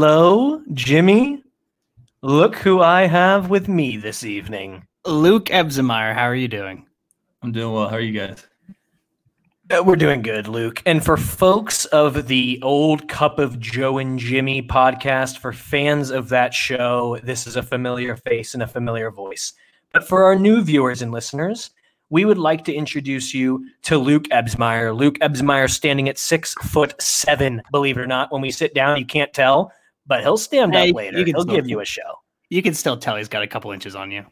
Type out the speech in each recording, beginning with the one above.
Hello, hello, Jimmy. Look who I have with me this evening. Luke Ebsmeyer, how are you doing? I'm doing well. How are you guys? Uh, We're doing good, Luke. And for folks of the old Cup of Joe and Jimmy podcast, for fans of that show, this is a familiar face and a familiar voice. But for our new viewers and listeners, we would like to introduce you to Luke Ebsmeyer. Luke Ebsmeyer standing at six foot seven, believe it or not. When we sit down, you can't tell, but he'll stand Hey, up later. He'll still- give you a show. You can still tell he's got a couple inches on you.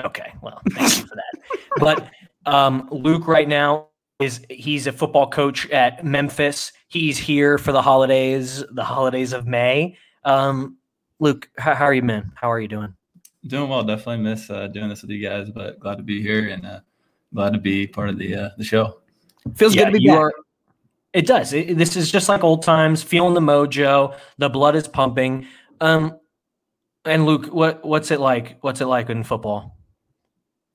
Okay, well, thank you for that. But um, Luke right now is he's a football coach at Memphis. He's here for the holidays, the holidays of May. Um, Luke, how, how are you, man? How are you doing? Doing well. Definitely miss uh, doing this with you guys, but glad to be here and uh, glad to be part of the uh, the show. Feels Yeah, good to be you back. are- It does. It- this is just like old times, feeling the mojo. The blood is pumping. Um, and Luke, what what's it like? What's it like in football?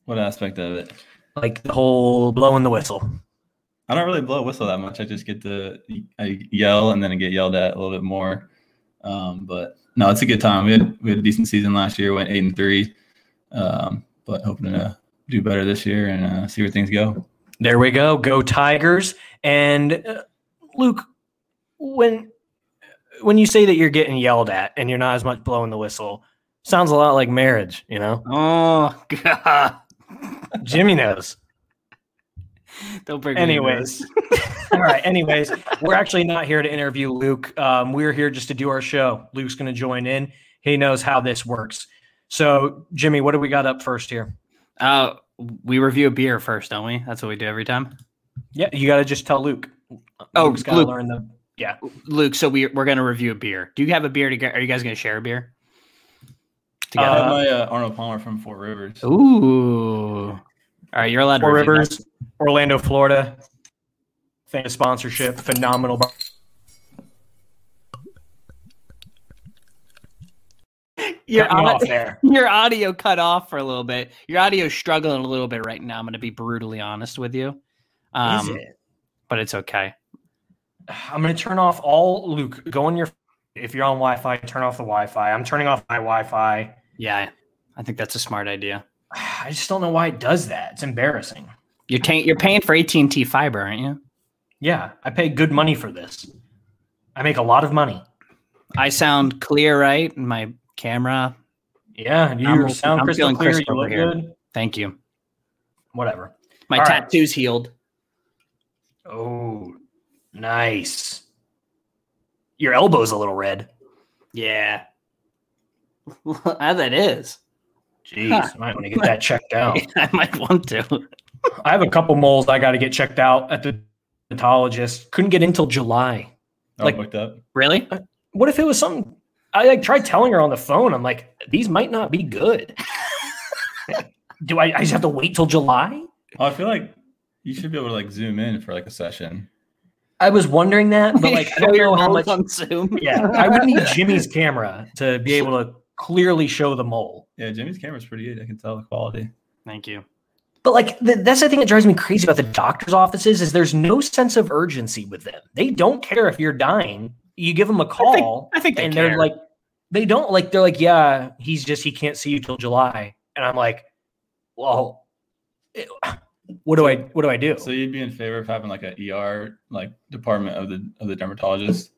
What aspect of it? Like the whole blowing the whistle. I don't really blow a whistle that much. I just get to I yell and then I get yelled at a little bit more. Um, but no, it's a good time. We had we had a decent season last year. Went eight and three, um, but hoping to do better this year and uh, see where things go. There we go. Go Tigers. And uh, Luke, when when you say that you're getting yelled at and you're not as much blowing the whistle, sounds a lot like marriage, you know? Oh god. Jimmy knows. Don't bring Anyways. All right. Anyways, we're actually not here to interview Luke. Um, we're here just to do our show. Luke's going to join in. He knows how this works. So, Jimmy, what do we got up first here? Uh we review a beer first, don't we? That's what we do every time. Yeah, you got to just tell Luke. Oh, Luke's got to Luke. learn the. Yeah. Luke, so we we're gonna review a beer. Do you have a beer together? Are you guys gonna share a beer? I Together. have Uh, my uh, Arnold Palmer from Four Rivers. Ooh. All right, you're allowed to Four review that. Rivers, Orlando, Florida. Famous sponsorship, phenomenal. bar- Your, Cut me au- off there. your audio cut off for a little bit. Your audio is struggling a little bit right now. I'm going to be brutally honest with you. Um, Is it? But it's okay. I'm going to turn off all. Luke, go on your. If you're on Wi-Fi, turn off the Wi-Fi. I'm turning off my Wi-Fi. Yeah, I think that's a smart idea. I just don't know why it does that. It's embarrassing. You're, ta- you're paying for AT and T fiber, aren't you? Yeah, I pay good money for this. I make a lot of money. I sound clear, right? My camera. Yeah, you I'm- sound I'm crystal clear. crisp You look here. good. Thank you. Whatever. My All right. tattoo's healed. Oh, nice. Your elbow's a little red. Yeah. How ah, that is. Jeez, Huh. I might want to get that checked out. I might want to. I have a couple moles I got to get checked out at the dermatologist. Couldn't get in till July. All Like- booked up. Really? What if it was something? I like tried telling her on the phone. I'm like, these might not be good. Do I? I just have to wait till July? Oh, I feel like you should be able to like zoom in for like a session. I was wondering that, but like, I don't Show your know how much. on Zoom. Yeah, I would need Jimmy's camera to be able to clearly show the mole. Yeah, Jimmy's camera's pretty good. I can tell the quality. Thank you. But like th- that's the thing that drives me crazy about the doctor's offices is there's no sense of urgency with them. They don't care if you're dying. You give them a call, I think they and care. they're like, they don't like. They're like, yeah, he's just he can't see you till July, and I'm like, well, it- what do I what do I do? So you'd be in favor of having like an ER like department of the of the dermatologist.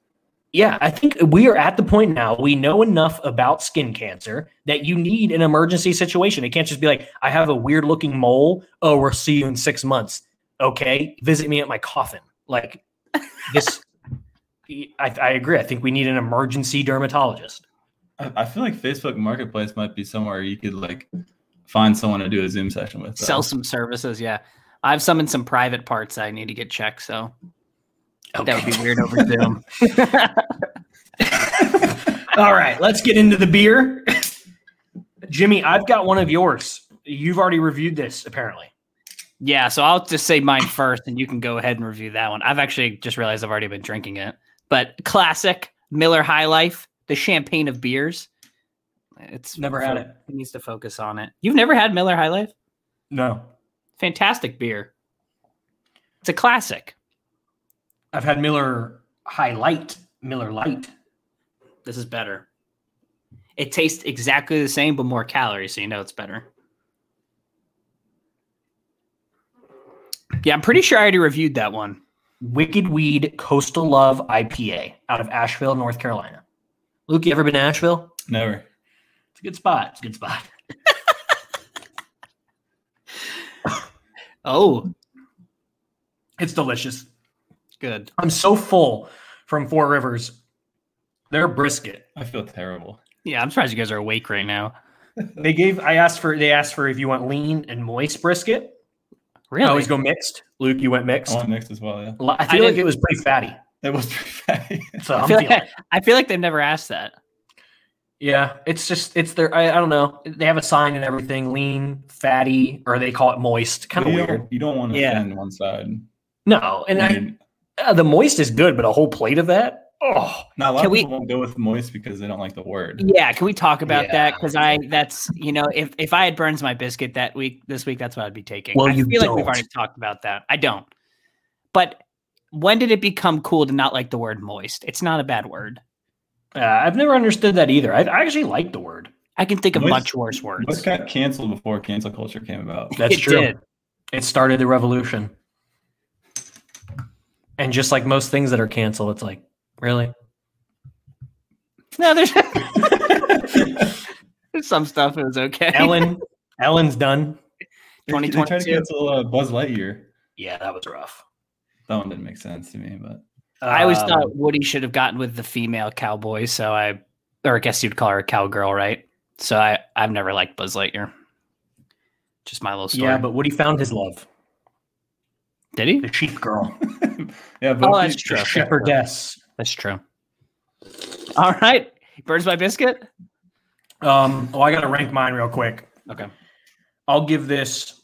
Yeah, I think we are at the point now. We know enough about skin cancer that you need an emergency situation. It can't just be like, I have a weird looking mole. Oh, we'll see you in six months. Okay, visit me at my coffin. Like this. I, I agree. I think we need an emergency dermatologist. I, I feel like Facebook Marketplace might be somewhere you could like find someone to do a Zoom session with. though. Sell some services. Yeah. I have summoned some private parts that I need to get checked. So that would be weird over Zoom. All right, let's get into the beer. Jimmy, I've got one of yours. You've already reviewed this, apparently. Yeah, so I'll just say mine first, and you can go ahead and review that one. I've actually just realized I've already been drinking it, but classic Miller High Life, the champagne of beers. It's Never had it. It needs to focus on it. You've never had Miller High Life? No, Fantastic beer. It's a classic. I've had Miller High Light, Miller Lite. This is better. It tastes exactly the same, but more calories, so you know it's better. Yeah, I'm pretty sure I already reviewed that one. Wicked Weed Coastal Love IPA out of Asheville, North Carolina. Luke, you ever been to Asheville? Never. It's a good spot. It's a good spot. Oh, It's delicious. good. I'm so full from Four Rivers. Their brisket. I feel terrible. Yeah, I'm surprised you guys are awake right now. They gave. I asked for. They asked for if you want lean and moist brisket. Really? I always go mixed. Luke, you went mixed. I mixed. want mixed as well. Yeah, I I feel like it was pretty fatty. it was pretty fatty. So I I'm feel, like, I feel like they've never asked that. Yeah, it's just it's their. I, I don't know. They have a sign and everything. Lean, fatty, or they call it moist. Kind of weird. You don't want to Yeah. offend one side. No, and I, Weird. uh, the moist is good, but a whole plate of that. Oh, Now, a lot Can of we- people won't go with moist because they don't like the word. Yeah, can we talk about that? Because I that's you know if if I had burns my biscuit that week this week that's what I'd be taking. Well, I you feel like we've already talked about that. I don't. But when did it become cool to not like the word moist? It's not a bad word. Uh, I've never understood that either. I, I actually like the word. I can think of Moist- much worse words. Moist got canceled before cancel culture came about. That's It true. did. It started the revolution. And just like most things that are canceled, it's like, really? No, there's, there's some stuff it was okay. Ellen, Ellen's done. They tried to cancel uh, Buzz Lightyear. Yeah, that was rough. That one didn't make sense to me, but I always Um, thought Woody should have gotten with the female cowboy, so I, or I guess you'd call her a cowgirl, right? So I, I've never liked Buzz Lightyear. Just my little story. Yeah, but Woody found his love, did he? the sheep girl, yeah. Oh, that's true. the shepherdess. That's true. All right, burns my biscuit. Um, oh, I got to rank mine real quick. Okay. I'll give this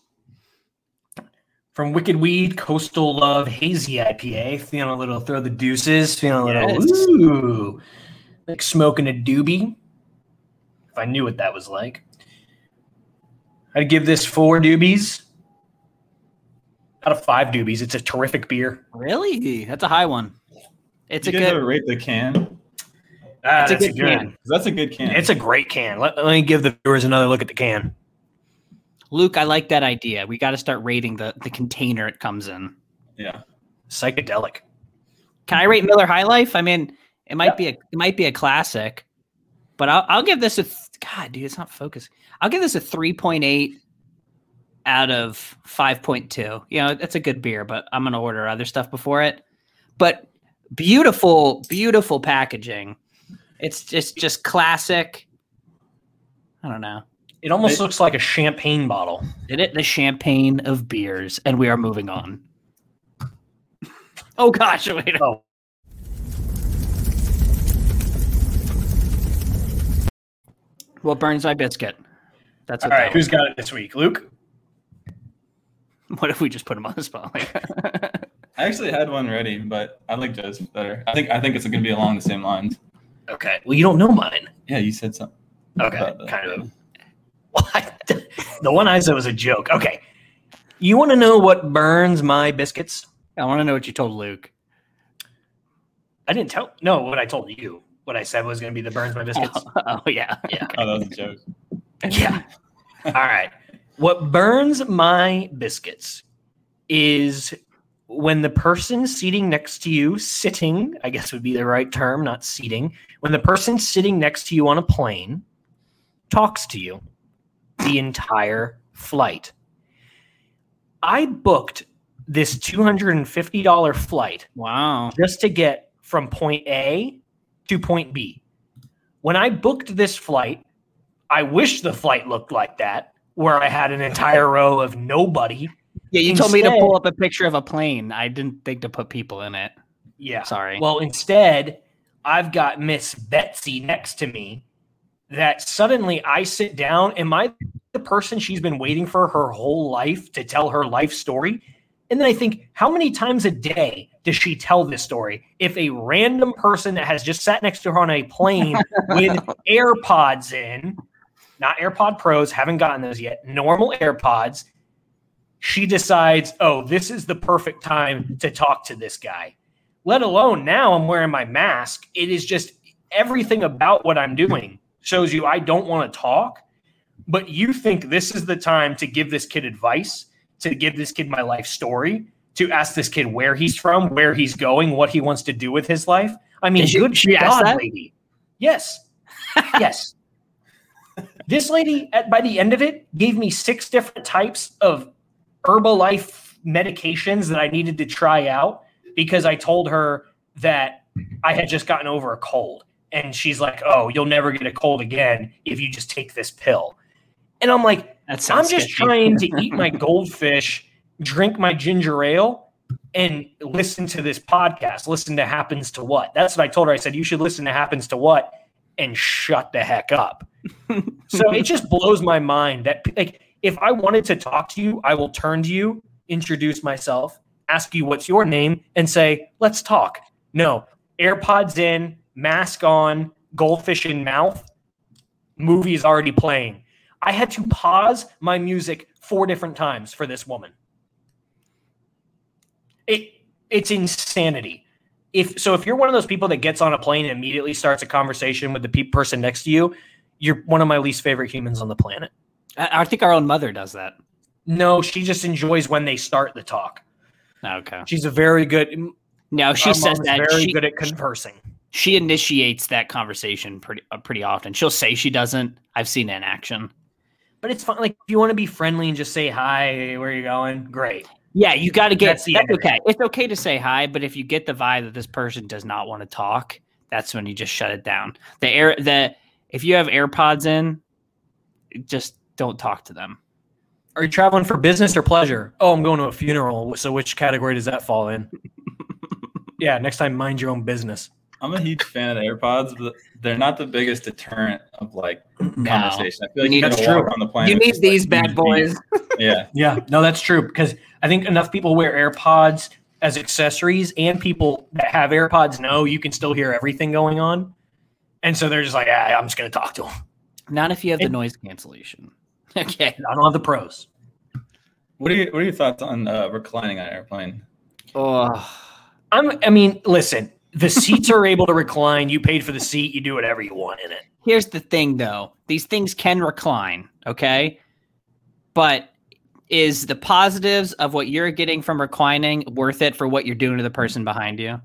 from Wicked Weed Coastal Love Hazy IPA. Feeling a little throw the deuces. Feeling a little Yes. ooh, like smoking a doobie. If I knew what that was like, I'd give this four doobies out of five doobies. It's a terrific beer. Really? That's a high one. It's you a good. ever rate the can? Ah, It's a that's good can. 'Cause that's a good can. It's a great can. Let, let me give the viewers another look at the can. Luke, I like that idea. We got to start rating the the container it comes in. yeah. Psychedelic. Can I rate Miller High Life? I mean, it might be a it might be a classic, but I'll I'll give this a th- God, dude. It's not focused. I'll give this a three point eight out of five point two. You know, it's a good beer, but I'm gonna order other stuff before it. But beautiful, beautiful packaging. It's just just classic. I don't know. It almost It- looks like a champagne bottle. Did it the champagne of beers, and we are moving on. Oh gosh, wait. Oh. What burns my biscuit? That's All what. right, that who's got it this week? Luke? What if we just put him on the spot? I actually had one ready, but I like Joe's better. I think I think it's going to be along the same lines. Okay. Well, you don't know mine. Yeah, you said something. Okay. about. Kind of. What? the one I said was a joke. Okay. You want to know what burns my biscuits? I want to know what you told Luke. I didn't tell. No, what I told you. What I said was going to be the burns my biscuits. Oh, oh, yeah. Yeah. Oh, that was a joke. Yeah. All right. What burns my biscuits is when the person seating next to you, sitting, I guess would be the right term, not seating, when the person sitting next to you on a plane talks to you the entire flight. I booked this $250 flight Wow. just to get from point A to point B. When I booked this flight, I wish the flight looked like that, where I had an entire row of nobody. Yeah, you told me to pull up a picture of a plane. I didn't think to put people in it. Yeah. Sorry. Well, instead, I've got Miss Betsy next to me that suddenly I sit down. Am I the person she's been waiting for her whole life to tell her life story? And then I think, how many times a day does she tell this story? If a random person that has just sat next to her on a plane with AirPods in, not AirPod Pros, haven't gotten those yet, normal AirPods, she decides, oh, this is the perfect time to talk to this guy let alone now I'm wearing my mask. It is just everything about what I'm doing shows you I don't want to talk, but you think this is the time to give this kid advice, to give this kid my life story, to ask this kid where he's from, where he's going, what he wants to do with his life. I mean, she- good she asked God, that? lady. Yes. yes. This lady, at, by the end of it, gave me six different types of Herbalife medications that I needed to try out because I told her that I had just gotten over a cold. And she's like, Oh, you'll never get a cold again if you just take this pill. And I'm like, I'm just sketchy. trying to eat my goldfish, drink my ginger ale, and listen to this podcast. Listen to Happens to What. That's what I told her. I said, You should listen to Happens to What and shut the heck up. so it just blows my mind that, like, if I wanted to talk to you, I will turn to you, introduce myself, ask you what's your name, and say, Let's talk. No, AirPods in, mask on, goldfish in mouth, movie is already playing. I had to pause my music four different times for this woman. It it's insanity. If so, if you're one of those people that gets on a plane and immediately starts a conversation with the pe- person next to you, you're one of my least favorite humans on the planet. I, I think our own mother does that. No, she just enjoys when they start the talk. Okay. She's a very good. No, she says that very she, good at conversing. She initiates that conversation pretty uh, pretty often. She'll say she doesn't. I've seen it in action. But it's fun. Like if you want to be friendly and just say hi, where are you going? Great. Yeah, you got to get. That's That's, the end of it. okay. It's okay to say hi, but if you get the vibe that this person does not want to talk, that's when you just shut it down. The air the if you have AirPods in, just don't talk to them. Are you traveling for business or pleasure? Oh, I'm going to a funeral. So which category does that fall in? yeah, next time mind your own business. I'm a huge fan of the AirPods, but they're not the biggest deterrent of like No. conversation. I feel like need- you That's gotta walk true. on the planet. You need just, like, these bad boys. Yeah, Yeah, no, that's true because I think enough people wear AirPods as accessories, and people that have AirPods know you can still hear everything going on, and so they're just like, ah, I'm just going to talk to them. Not if you have the noise cancellation. Okay. I don't have the pros. What are your What are your thoughts on uh, reclining on an airplane? Oh, I'm. I mean, listen, the seats are able to recline. You paid for the seat. You do whatever you want in it. here's the thing though. These things can recline, okay? But is the positives of what you're getting from reclining worth it for what you're doing to the person behind you?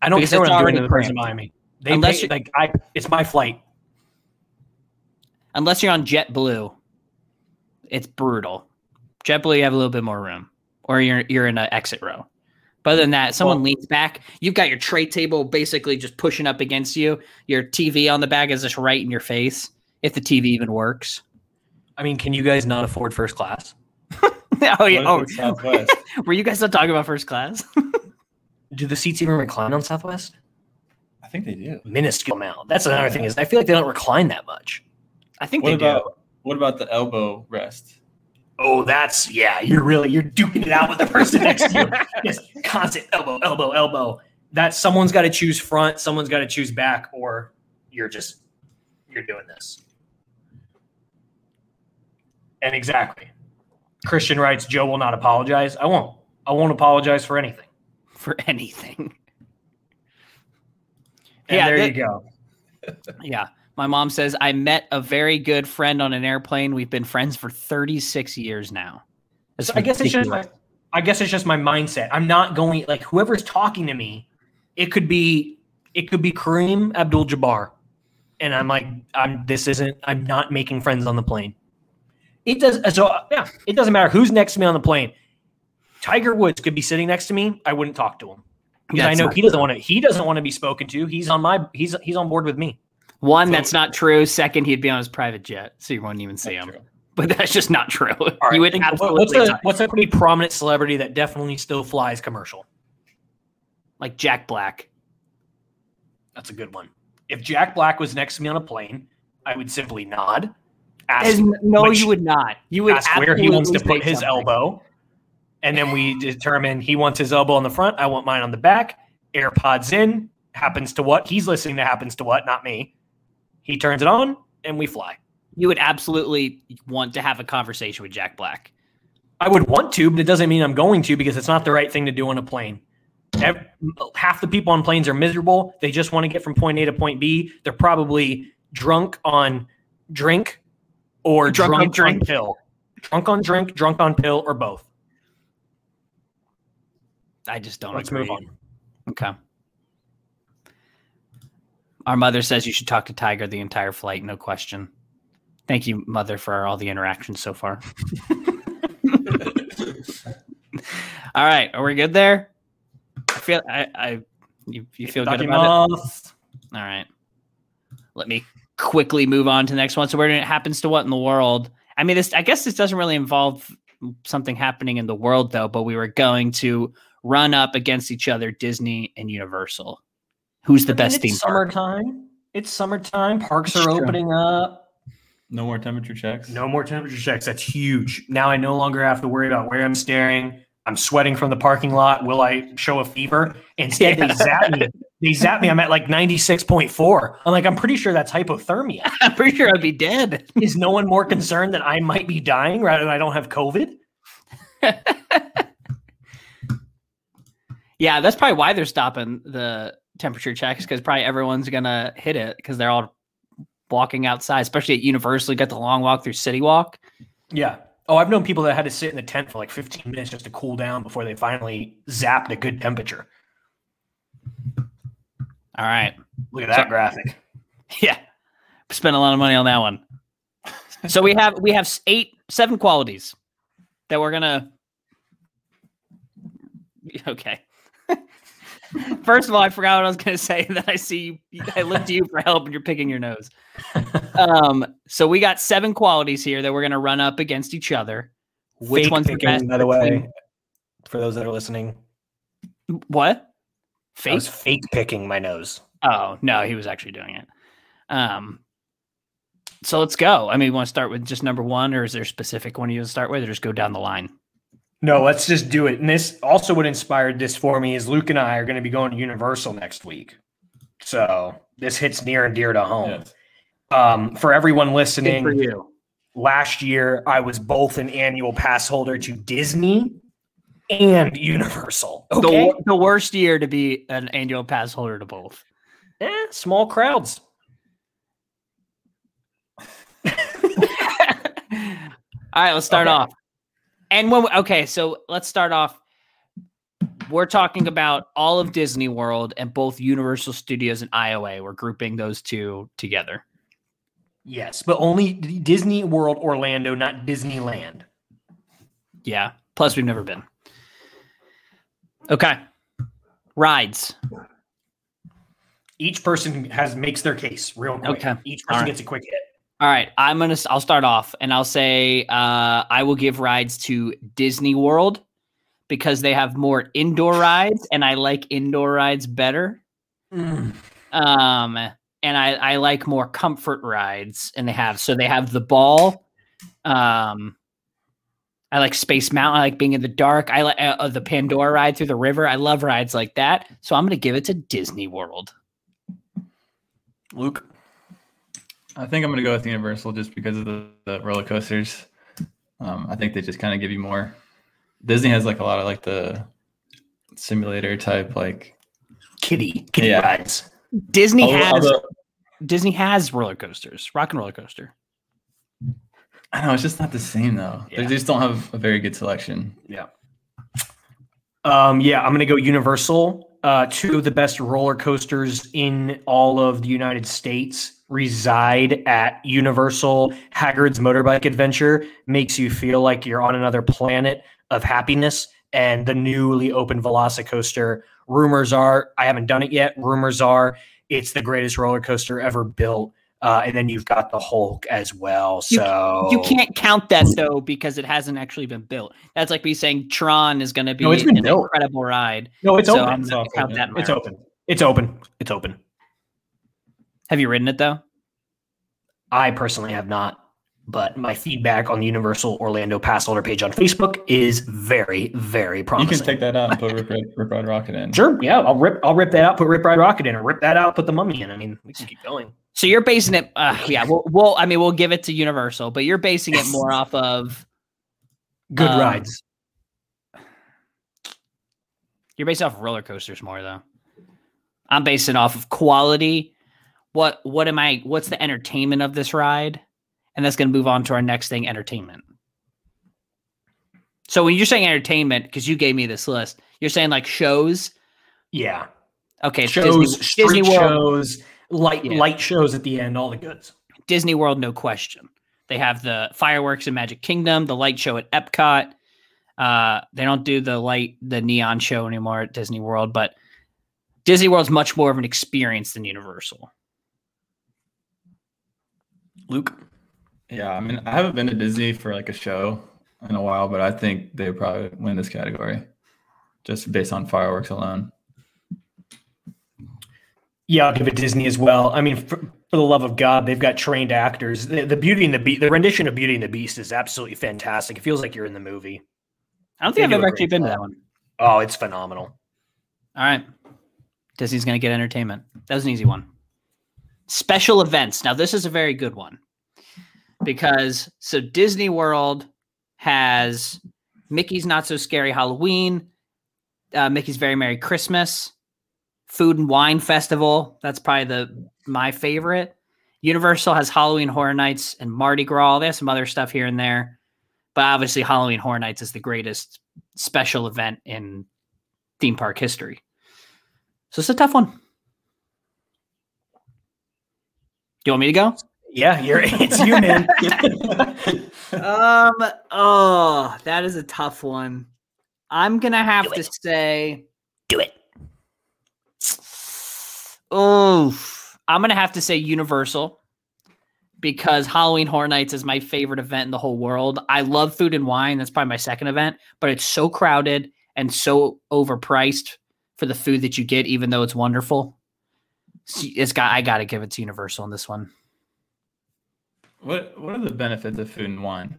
I don't Because care what I'm doing to the person cramped. behind me. They Unless pay, like I, it's my flight. Unless you're on JetBlue, it's brutal. JetBlue, you have a little bit more room, or you're you're in an exit row. But other than that, someone Well- leans back. You've got your tray table basically just pushing up against you. Your TV on the back is just right in your face, if the TV even works. I mean, can you guys not afford first class? oh yeah. Oh, if it's oh. Southwest. were you guys not talking about first class? Do the seats even recline on Southwest? I think they do. Minuscule amount. That's another thing is I feel like they don't recline that much. I think What they about what about the elbow rest? Oh, that's yeah. You're really you're duking it out with the person next to you. Just constant elbow, elbow, elbow. That someone's got to choose front, someone's got to choose back, or you're just you're doing this. And exactly, Christian writes, "Joe will not apologize. I won't. I won't apologize for anything." for anything. And Yeah, there that- you go. Yeah. My mom says I met a very good friend on an airplane. We've been friends for 36 years now. So I guess it's just my, I guess it's just my mindset. I'm not going like whoever's talking to me. It could be it could be Kareem Abdul-Jabbar, and I'm like I'm this isn't I'm not making friends on the plane. It does so yeah. It doesn't matter who's next to me on the plane. Tiger Woods could be sitting next to me. I wouldn't talk to him because I know he doesn't want to. He doesn't want to be spoken to. He's on my. He's he's on board with me. One, So- that's not true. Second, he'd be on his private jet, so you wouldn't even see him. True. But that's just not true. Right, you would absolutely what's a what's a pretty prominent celebrity that definitely still flies commercial? like Jack Black. That's a good one. If Jack Black was next to me on a plane, I would simply nod, ask, As- no, which- you would not. You would ask where he wants to put his something. elbow, and then we determine he wants his elbow on the front. I want mine on the back. AirPods in. Happens to what he's listening to. Happens to what, not me. He turns it on, and we fly. You would absolutely want to have a conversation with Jack Black. I would want to, but it doesn't mean I'm going to because it's not the right thing to do on a plane. Ev- half the people on planes are miserable. They just want to get from point A to point B. They're probably drunk on drink or Drunk drunk, on drink. on pill. Drunk on drink, drunk on pill, or both. I just don't Let's agree. move on. Okay. Our mother says you should talk to Tiger the entire flight, no question. Thank you, mother, for all the interactions so far. all right, are we good there? I feel I, I you, you feel good about it. All right. Let me quickly move on to the next one. So where it happens to what in the world? I mean, this I guess this doesn't really involve something happening in the world though, but we were going to run up against each other, Disney and Universal. Who's the I mean, best it's theme park? summertime. It's summertime. Parks It's are true. opening up. No more temperature checks. No more temperature checks. That's huge. Now I no longer have to worry about where I'm staring. I'm sweating from the parking lot. Will I show a fever? Instead, Yeah. they zap me. They zap me. I'm at like 96.4. I'm like, I'm pretty sure that's hypothermia. I'm pretty sure I'd be dead. Is no one more concerned that I might be dying rather than I don't have COVID? Yeah, that's probably why they're stopping the temperature checks because probably everyone's gonna hit it because they're all walking outside, especially at Universal. You got the long walk through City Walk. Yeah. Oh, I've known people that had to sit in the tent for like 15 minutes just to cool down before they finally zapped a good temperature. All right. Look at that graphic. Yeah. Spent a lot of money on that one. So we have we have eight seven qualities that we're gonna Okay. First of all, I forgot what I was gonna say. That I see you I look to you for help and you're picking your nose. Um, so we got seven qualities here that we're gonna run up against each other. Which Fake one's the picking, best? by the way, for those that are listening. What? I Fake? was fake picking my nose. Oh no, he was actually doing it. Um, so let's go. I mean, you want to start with just number one, or is there a specific one you want to start with, or just go down the line? No, let's just do it. And this also what inspired this for me is Luke and I are going to be going to Universal next week. So this hits near and dear to home. Yes. Um, for everyone listening, for you. last year I was both an annual pass holder to Disney and Universal. The, Okay. wor- the worst year to be an annual pass holder to both. Eh, small crowds. All right, let's start Okay. off. And when we- okay, so let's start off. We're talking about all of Disney World and both Universal Studios and IOA. We're grouping those two together. Yes, but only Disney World Orlando, not Disneyland. Yeah. Plus, we've never been. Okay. Rides. Each person has makes their case real quick. Okay. Each person right. gets a quick hit. All right. I'm gonna. I'll start off, and I'll say uh, I will give rides to Disney World because they have more indoor rides, and I like indoor rides better. Mm. Um, and I I like more comfort rides, and they have so they have the ball. Um, I like Space Mountain. I like being in the dark. I like uh, uh, the Pandora ride through the river. I love rides like that. So I'm gonna give it to Disney World. Luke. I think I'm going to go with Universal just because of the, the roller coasters. Um, I think they just kind of give you more. Disney has like a lot of like the simulator type, like Kitty. Kitty Yeah. rides. Disney although- has although- Disney has roller coasters, rock and roller coaster. I know it's just not the same though. Yeah. They just don't have a very good selection. Yeah. Um, yeah, I'm gonna go Universal. Uh, two of the best roller coasters in all of the United States reside at Universal. Hagrid's Motorbike Adventure makes you feel like you're on another planet of happiness. And the newly opened Velocicoaster, rumors are, I haven't done it yet. Rumors are it's the greatest roller coaster ever built. Uh, and then you've got the Hulk as well. So You can't count that though because it hasn't actually been built. That's like me saying Tron is going to be No, it's been an built. incredible ride. No, it's so open. It's going all to count open. that. It's open. It's open. It's open. Have you ridden it though? I personally have not, but my feedback on the Universal Orlando Pass Holder page on Facebook is very, very promising. You can take that out and put Rip, Rip, Rip Ride Rockit in. Sure, yeah, I'll rip, I'll rip that out, put Rip Ride Rockit in, or rip that out, put the Mummy in. I mean, we can keep going. So you're basing it. Uh, yeah, we'll, we'll. I mean, we'll give it to Universal, but you're basing it more off of. Good Um, rides. You're based off of roller coasters more though. I'm basing off of quality. What what am I what's the entertainment of this ride? And that's gonna move on to our next thing, entertainment. So when you're saying entertainment, because you gave me this list, you're saying like shows. Yeah, Okay, shows, Disney, Disney World. shows, light Yeah. light shows at the end, all the goods. Disney World, no question. They have the fireworks in Magic Kingdom, the light show at Epcot. Uh, they don't do the light, the neon show anymore at Disney World, but Disney World's much more of an experience than Universal. Luke, Yeah, I mean, I haven't been to Disney for like a show in a while, but I think they probably win this category just based on fireworks alone. yeah, I'll give it Disney as well. I mean, for, for the love of God, they've got trained actors. The, the Beauty and the Beast, the rendition of Beauty and the Beast is absolutely fantastic. It feels like you're in the movie. I don't think do I've a ever actually been to that one. Oh, it's phenomenal. All right. Disney's going to get entertainment. That was an easy one. Special events. Now, this is a very good one because so Disney World has Mickey's Not So Scary Halloween, uh, Mickey's Very Merry Christmas, Food and Wine Festival. That's probably the my favorite. Universal has Halloween Horror Nights and Mardi Gras. They have some other stuff here and there, but obviously Halloween Horror Nights is the greatest special event in theme park history. So it's a tough one. Do you want me to go? Yeah, you're it's you, man. um. Oh, that is a tough one. I'm gonna have Do to it. say. Do it. Oh, I'm gonna have to say Universal because Halloween Horror Nights is my favorite event in the whole world. I love food and wine. That's probably my second event, but it's so crowded and so overpriced for the food that you get, even though it's wonderful. See, It's got. I got to give it to Universal on this one. What What are the benefits of food and wine?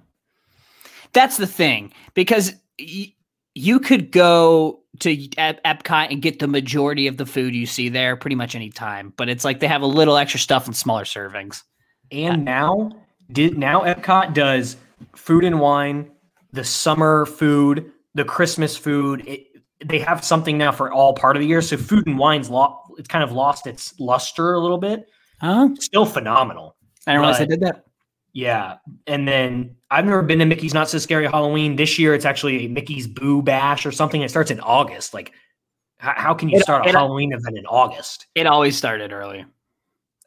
That's the thing because y- you could go to Ep- Epcot and get the majority of the food you see there pretty much any time, but it's like they have a little extra stuff in smaller servings. And now, did now Epcot does food and wine, the summer food, the Christmas food. It, they have something now for all part of the year. So food and wine's lo- it's kind of lost its luster a little bit. Huh? Still phenomenal. I didn't realize they did that. Yeah. And then I've never been to Mickey's Not So Scary Halloween. This year it's actually a Mickey's Boo Bash or something. It starts in August. Like, how, how can you It- start a it- Halloween event in August? It always started early.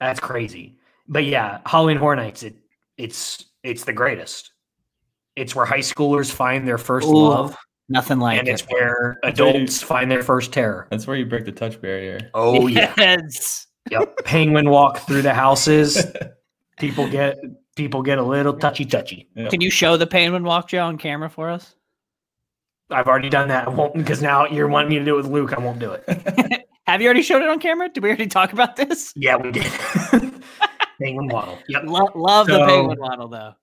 That's crazy. But yeah, Halloween Horror Nights, it it's it's the greatest. It's where high schoolers find their first Ooh, love, Nothing like and it. it's where That's where you- adults find their first terror. That's where you break the touch barrier. Oh yeah. Yes. yep. Penguin walk through the houses. People get people get a little touchy touchy. Yeah. Can you show the Penguin Walk, Joe, on camera for us? I've already done that. I won't because now you're wanting me to do it with Luke. I won't do it. Have you already showed it on camera? Did we already talk about this? Yeah, we did. Penguin waddle. Yep. Lo- love the Penguin model, though.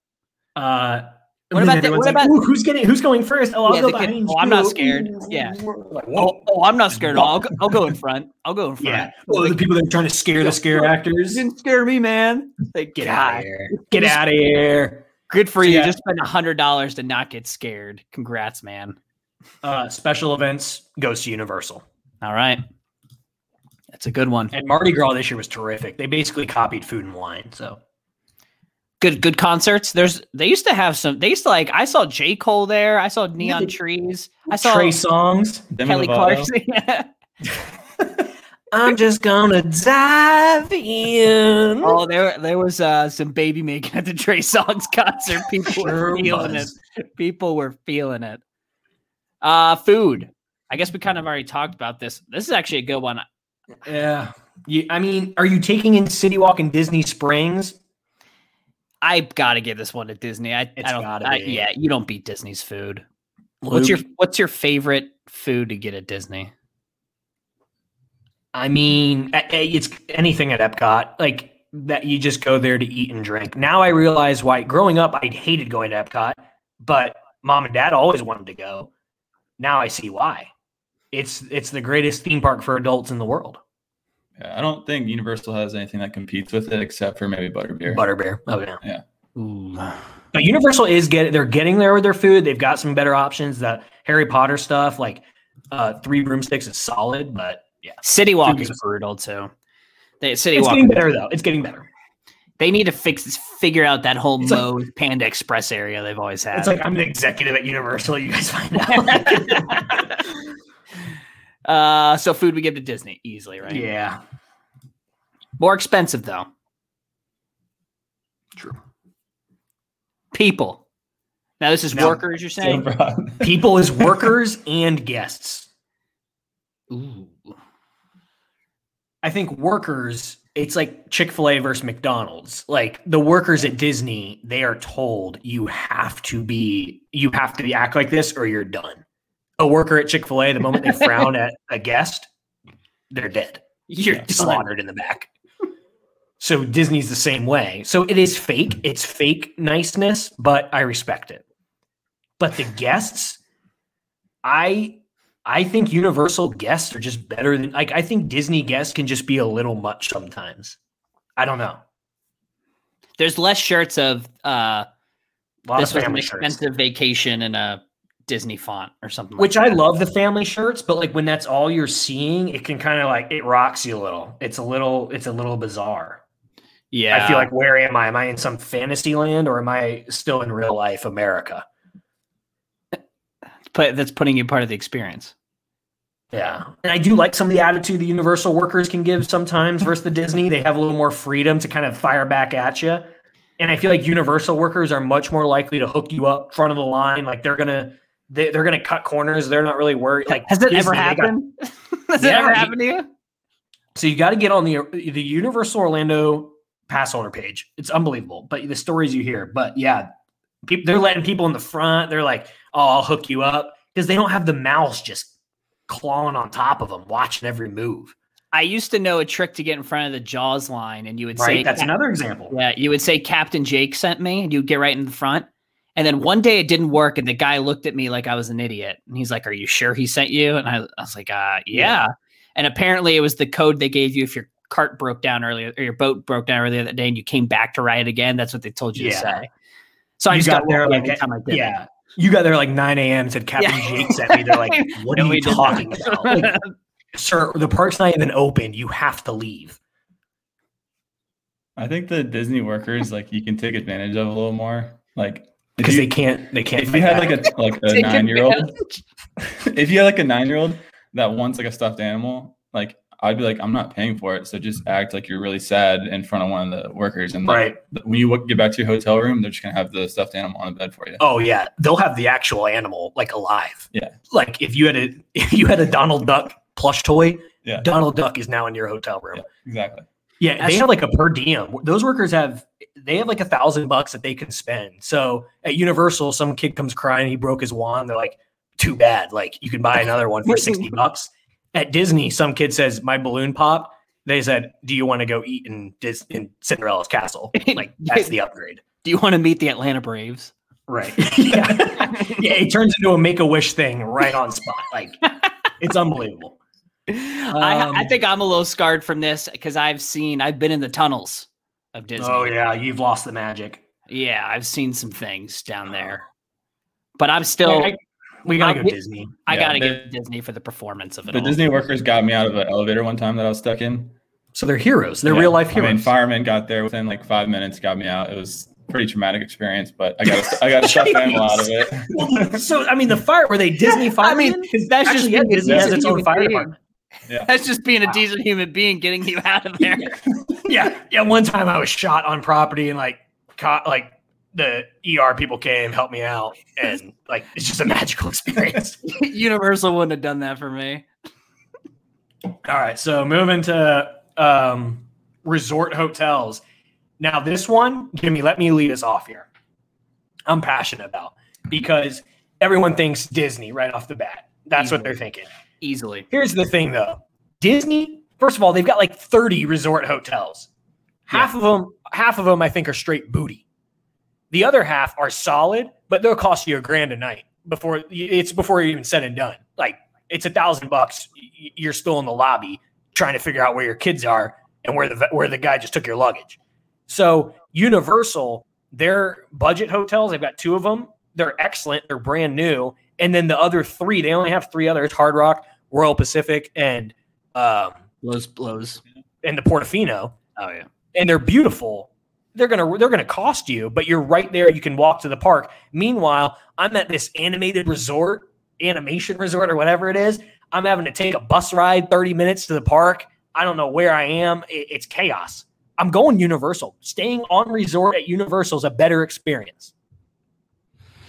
Uh, What about then the- what about- "Ooh, who's getting who's going first? Oh, I'll Yeah, go the kid- behind oh, I'm not scared. Yeah. Like, Oh, oh, I'm not scared. at all. I'll go, I'll go in front. I'll go in front. Yeah. Oh, the people that are trying to scare the scare actors. didn't scare me, man. Like, Get God. out of here. Get out of here. Good for So, you. yeah. Just spend a hundred dollars to not get scared. Congrats, man. Uh, special events goes to Universal. All right. That's a good one. And Mardi Gras this year was terrific. They basically copied food and wine. So Good good concerts. There's they used to have some they used to like I saw J. Cole there. I saw Neon they- Trees. I saw Trey Songz. Kelly. Clarkson. I'm just gonna dive in. oh, there there was uh some baby making at the Trey Songz concert. People Sure were feeling was. it. People were feeling it. Uh food. I guess we kind of already talked about this. This is actually a good one. Yeah. You, I mean, are you taking in City Walk and Disney Springs? I gotta give this one to Disney. I, It's I don't. gotta I- yeah, you don't beat Disney's food. What's your What's your favorite food to get at Disney? I mean, it's anything at Epcot. Like that, you just go there to eat and drink. Now I realize why. Growing up, I hated going to Epcot, but mom and dad always wanted to go. Now I see why. It's it's the greatest theme park for adults in the world. Yeah, I don't think Universal has anything that competes with it except for maybe Butterbeer. Butterbeer. Oh yeah. Ooh. But Universal is getting they're getting there with their food. They've got some better options. The Harry Potter stuff, like Uh, Three Broomsticks is solid, but yeah, City Walk is is- brutal too. They, City it's Walk. getting better though. It's getting better. They need to fix this, figure out that whole It's like- Panda Express area they've always had. It's like I'm an executive at Universal. You guys find out. uh, so food we give to Disney easily, right? yeah, More expensive though. true. People. Now this is Now- workers. You're saying? People is workers and guests. Ooh. I think workers, it's like Chick fil A versus McDonald's. Like the workers at Disney, they are told you have to be, you have to act like this or you're done. A worker at Chick fil A, the moment they frown at a guest, they're dead. You're You're slaughtered in the back. So Disney's the same way. So it is fake. It's fake niceness, but I respect it. But the guests, I I think Universal guests are just better than like I think Disney guests can just be a little much sometimes. I don't know. There's less shirts of uh this of was an family shirts. expensive vacation and a Disney font or something. Which like I love the family shirts, but like when that's all you're seeing, it can kind of like it rocks you a little. It's a little, it's a little bizarre. Yeah. I feel like where am I? Am I in some fantasy land or am I still in real life America? but that's putting you part of the experience. Yeah. And I do like some of the attitude the Universal workers can give sometimes versus the Disney. They have a little more freedom to kind of fire back at you. And I feel like Universal workers are much more likely to hook you up front of the line. Like they're gonna they, they're gonna cut corners. They're not really worried. Like Has that Disney, ever they got- happened? Has that Yeah, ever you- happened to you? So you got to get on the the Universal Orlando pass holder page. It's unbelievable, but the stories you hear. But yeah, people they're letting people in the front. They're like, "Oh, I'll hook you up," because they don't have the mouse just clawing on top of them, watching every move. I used to know a trick to get in front of the Jaws line, and you would Right? say, That's another example. Yeah, you would say Captain Jake sent me, and you'd get right in the front. And then one day it didn't work, and the guy looked at me like I was an idiot, and he's like, "Are you sure he sent you?" And I, I was like, "Uh, yeah." And apparently it was the code they gave you if your cart broke down earlier or your boat broke down earlier that day, and you came back to ride again. That's what they told you to say. So I You just got got there there like every time I did. it. Yeah. You got there like 9 a.m. said Captain Yeah. Jake sent me. They're like, what are we you didn't. talking about? Like, sir, the park's not even open. You have to leave. I think the Disney workers like you can take advantage of a little more. Like if Because they can't they can't if you fight had like a like a nine year old, if you had like a nine year old that wants like a stuffed animal, like I'd be like, I'm not paying for it, so just act like you're really sad in front of one of the workers, and like, Right. when you w- get back to your hotel room, they're just gonna have the stuffed animal on the bed for you. Oh yeah, they'll have the actual animal like alive. Yeah. Like if you had a if you had a Donald Duck plush toy, Yeah. Donald Duck is now in your hotel room. Yeah, exactly. Yeah, That's- they have like a per diem. Those workers have they have like a thousand bucks that they can spend. So at Universal, some kid comes crying, he broke his wand. They're like, too bad. Like you can buy another one for 60 bucks. At Disney, some kid says, My balloon popped. They said, Do you want to go eat in Dis- in Cinderella's castle? Like that's the upgrade. Do you want to meet the Atlanta Braves? Right. yeah. yeah. It turns into a make a wish thing right on spot. Like it's unbelievable. I, I Um, think I'm a little scarred from this because I've seen, I've been in the tunnels of Disney. Oh yeah, you've lost the magic. Yeah, I've seen some things down there, but I'm still, I- we gotta I- go Disney. I Yeah, gotta the- give Disney for the performance of it. The all. Disney workers got me out of an elevator one time that I was stuck in. So they're heroes. They're Yeah. real life I heroes. mean, firemen got there within like five minutes, got me out. It was pretty traumatic experience, but I got I got a stuffed animal out of it. Well, so I mean, the fire were they Disney I firemen? mean, that's just yeah, being a Disney has its own fire department. Yeah. That's just being a Wow. decent human being getting you out of there. Yeah, yeah. One time I was shot on property and like caught like the ER people came helped me out and like it's just a magical experience. Universal wouldn't have done that for me. All right, so moving to um, resort hotels. Now, this one, Jimmy, let me lead us off here. I'm passionate about because everyone thinks Disney right off the bat. That's what they're thinking. Easily. Here's the thing, though. Disney, first of all, they've got like 30 resort hotels. Half of them, half of them, I think, are straight booty. The other half are solid, but they'll cost you a grand a night before it's before you're even said and done. Like it's a thousand bucks. You're still in the lobby trying to figure out where your kids are and where the where the guy just took your luggage. So Universal, their budget hotels, they've got two of them. They're excellent. They're brand new, And then the other three, they only have three others: Hard Rock, Royal Pacific, and um, Blows blows. and the Portofino. Oh yeah. and they're beautiful. They're gonna they're gonna cost you, but you're right there. You can walk to the park. Meanwhile, I'm at this animated resort, animation resort, or whatever it is. I'm having to take a bus ride 30 minutes to the park. I don't know where I am. It- it's chaos. I'm going Universal. Staying on resort at Universal is a better experience.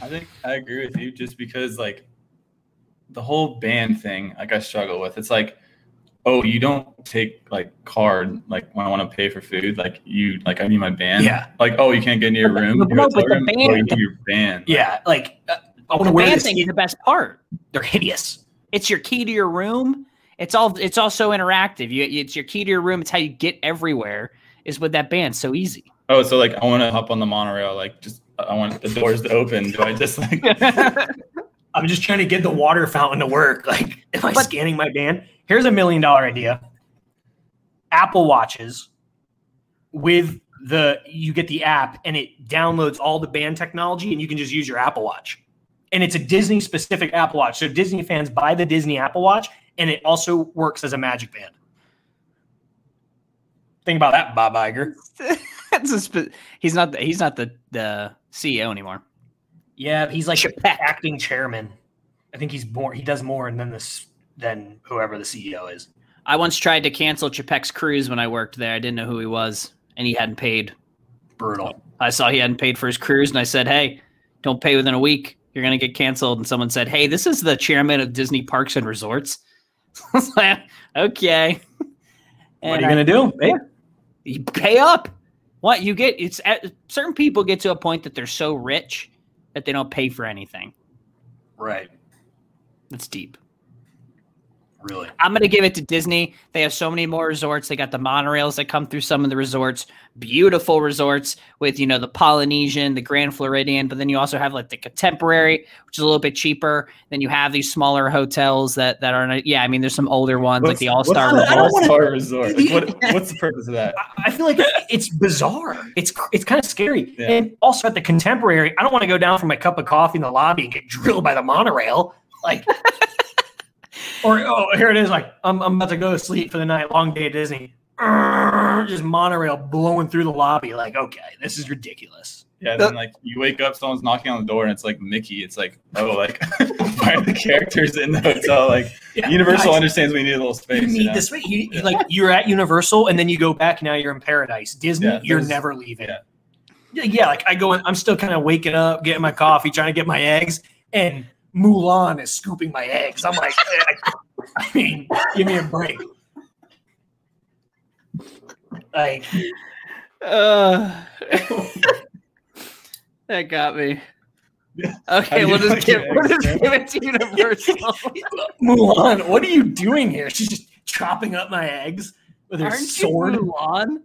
I think I agree with you just because like the whole band thing, like I struggle with. It's like, oh, you don't take like card like when I want to pay for food. Like you like I need my band. Yeah. Like oh, you can't get into your room. but no, but the room? band- Oh, you need your band. Yeah, like uh, I want The to wear band thing is the best part. They're hideous. It's your key to your room. It's all. It's also interactive. You. It's your key to your room. It's how you get everywhere. Is with that band. So easy. Oh, so like I want to hop on the monorail. Like just I want the doors to open. Do I just like? I'm just trying to get the water fountain to work. Like, am I But- scanning my band? Here's a million dollar idea. Apple Watches with the you get the app and it downloads all the band technology and you can just use your Apple Watch. And it's a Disney specific Apple Watch. So Disney fans buy the Disney Apple Watch and it also works as a magic band. Think about that, Bob Iger. That's a spe- he's not. The, he's not the the CEO anymore. Yeah, he's like Chapek. acting chairman. I think he's more he does more than this than whoever the CEO is. I once tried to cancel Chapek's cruise when I worked there. I didn't know who he was, and he hadn't paid. Brutal. I saw he hadn't paid for his cruise, and I said, "Hey, don't pay within a week. You're gonna get canceled." And someone said, "Hey, this is the chairman of Disney Parks and Resorts." I was like, "Okay." What are you I- gonna do? You pay up. What you get? It's at, certain people get to a point that they're so rich that they don't pay for anything. right. That's deep. Really. I'm going to give it to Disney. They have so many more resorts. They got the monorails that come through some of the resorts, beautiful resorts with, you know, the Polynesian, the Grand Floridian, but then you also have like the Contemporary, which is a little bit cheaper. Then you have these smaller hotels that that are, yeah, I mean, there's some older ones like the All Star What's I don't the Resort. All Star Resort? Like, what, what's the purpose of that? I- I feel like it's bizarre. It's it's kind of scary. Yeah. And also at the contemporary, I don't want to go down for my cup of coffee in the lobby and get drilled by the monorail. Like or oh, here it is. Like I'm I'm about to go to sleep for the night. Long day at Disney. Just monorail blowing through the lobby. Like, okay, this is ridiculous. Yeah, then like you wake up, someone's knocking on the door, and it's like Mickey. It's like, oh, like why are the characters in the hotel? Like Yeah, Universal guys, understands we need a little space. You you need know? this. You, Yeah. Like you're at Universal, and then you go back. Now you're in paradise. Disney, Yeah, you're never leaving. yeah. Yeah. yeah, Like I go, in, I'm still kind of waking up, getting my coffee, trying to get my eggs, and Mulan is scooping my eggs. I'm like, I, I mean, give me a break. Like, Uh, that got me. Okay, we'll just give, we'll just give it to Universal. Mulan, what are you doing here? She's just chopping up my eggs with her Aren't sword. you Mulan?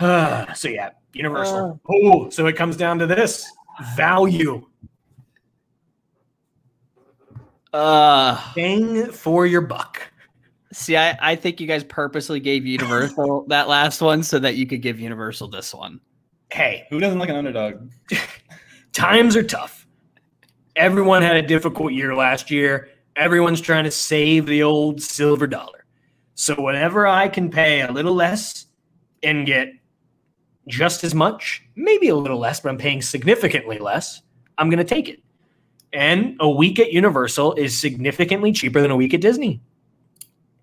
so yeah, Universal. oh, so it comes down to this value. Uh, Bang for your buck. see, I, I think you guys purposely gave Universal that last one so that you could give Universal this one. Hey, Who doesn't like an underdog? times are tough. Everyone had a difficult year last year. Everyone's trying to save the old silver dollar. So whenever I can pay a little less and get just as much, maybe a little less, but I'm paying significantly less, I'm going to take it. And a week at Universal is significantly cheaper than a week at Disney.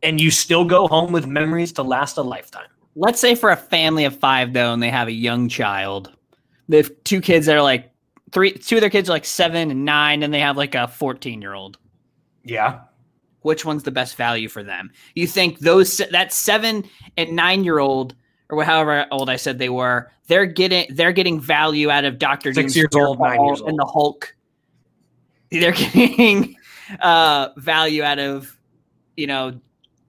And you still go home with memories to last a lifetime. Let's say for a family of five, though, and they have a young child, they have two kids that are like three, two of their kids are like seven and nine, and they have like a 14 year old. Yeah. which one's the best value for them? You think those that seven and nine year old or however old I said they were, they're getting they're getting value out of Doctor Six years old, nine years and the Hulk. They're getting uh, value out of you know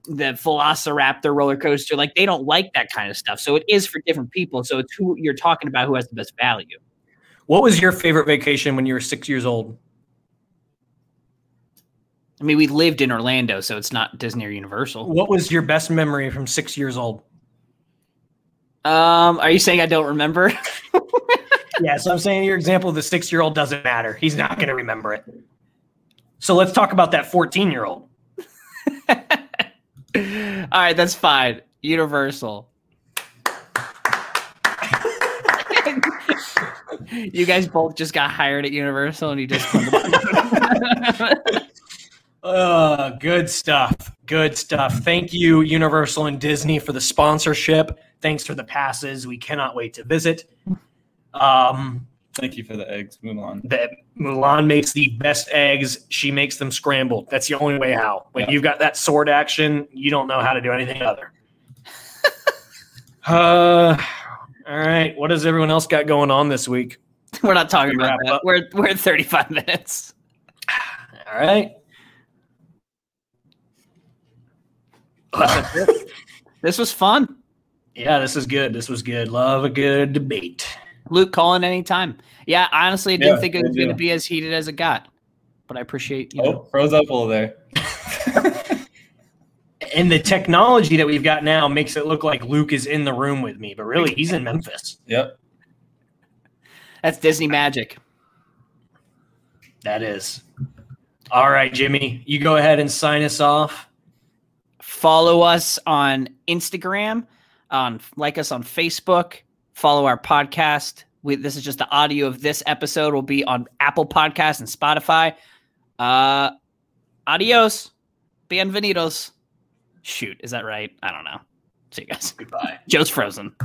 the Velociraptor roller coaster. Like they don't like that kind of stuff. So it is for different people. So it's who you're talking about who has the best value. What was your favorite vacation when you were six years old? I mean, we lived in Orlando, so it's not Disney or Universal. What was your best memory from six years old? Um, are you saying I don't remember? yeah, so I'm saying your example of the six year old doesn't matter. He's not going to remember it. So let's talk about that 14 year old. All right, that's fine. Universal. you guys both just got hired at Universal and you just uh, good stuff. Good stuff. Thank you, Universal and Disney, for the sponsorship. Thanks for the passes. We cannot wait to visit. Um, Thank you for the eggs, Mulan. that Mulan makes the best eggs. She makes them scrambled. That's the only way how. When Yeah. you've got that sword action, you don't know how to do anything other. uh, all right. What does everyone else got going on this week? We're not talking about Wrap that. up. We're we're at 35 minutes. All right. This was fun. yeah, this is good. This was good. Love a good debate. Luke, call in anytime. Yeah, honestly, I didn't Yeah, think it was going to be as heated as it got, but I appreciate you. Oh, know, Oh, froze up a little there. And the technology that we've got now makes it look like Luke is in the room with me, but really he's in Memphis. Yep. That's Disney magic. That is. All right, Jimmy, you go ahead and sign us off. Follow us on Instagram, on like us on Facebook. Follow our podcast. We, this is just the audio of this episode. Will be on Apple Podcasts and Spotify. Uh, adios, bienvenidos. Shoot, is that right? I don't know. See you guys. Goodbye. Joe's frozen.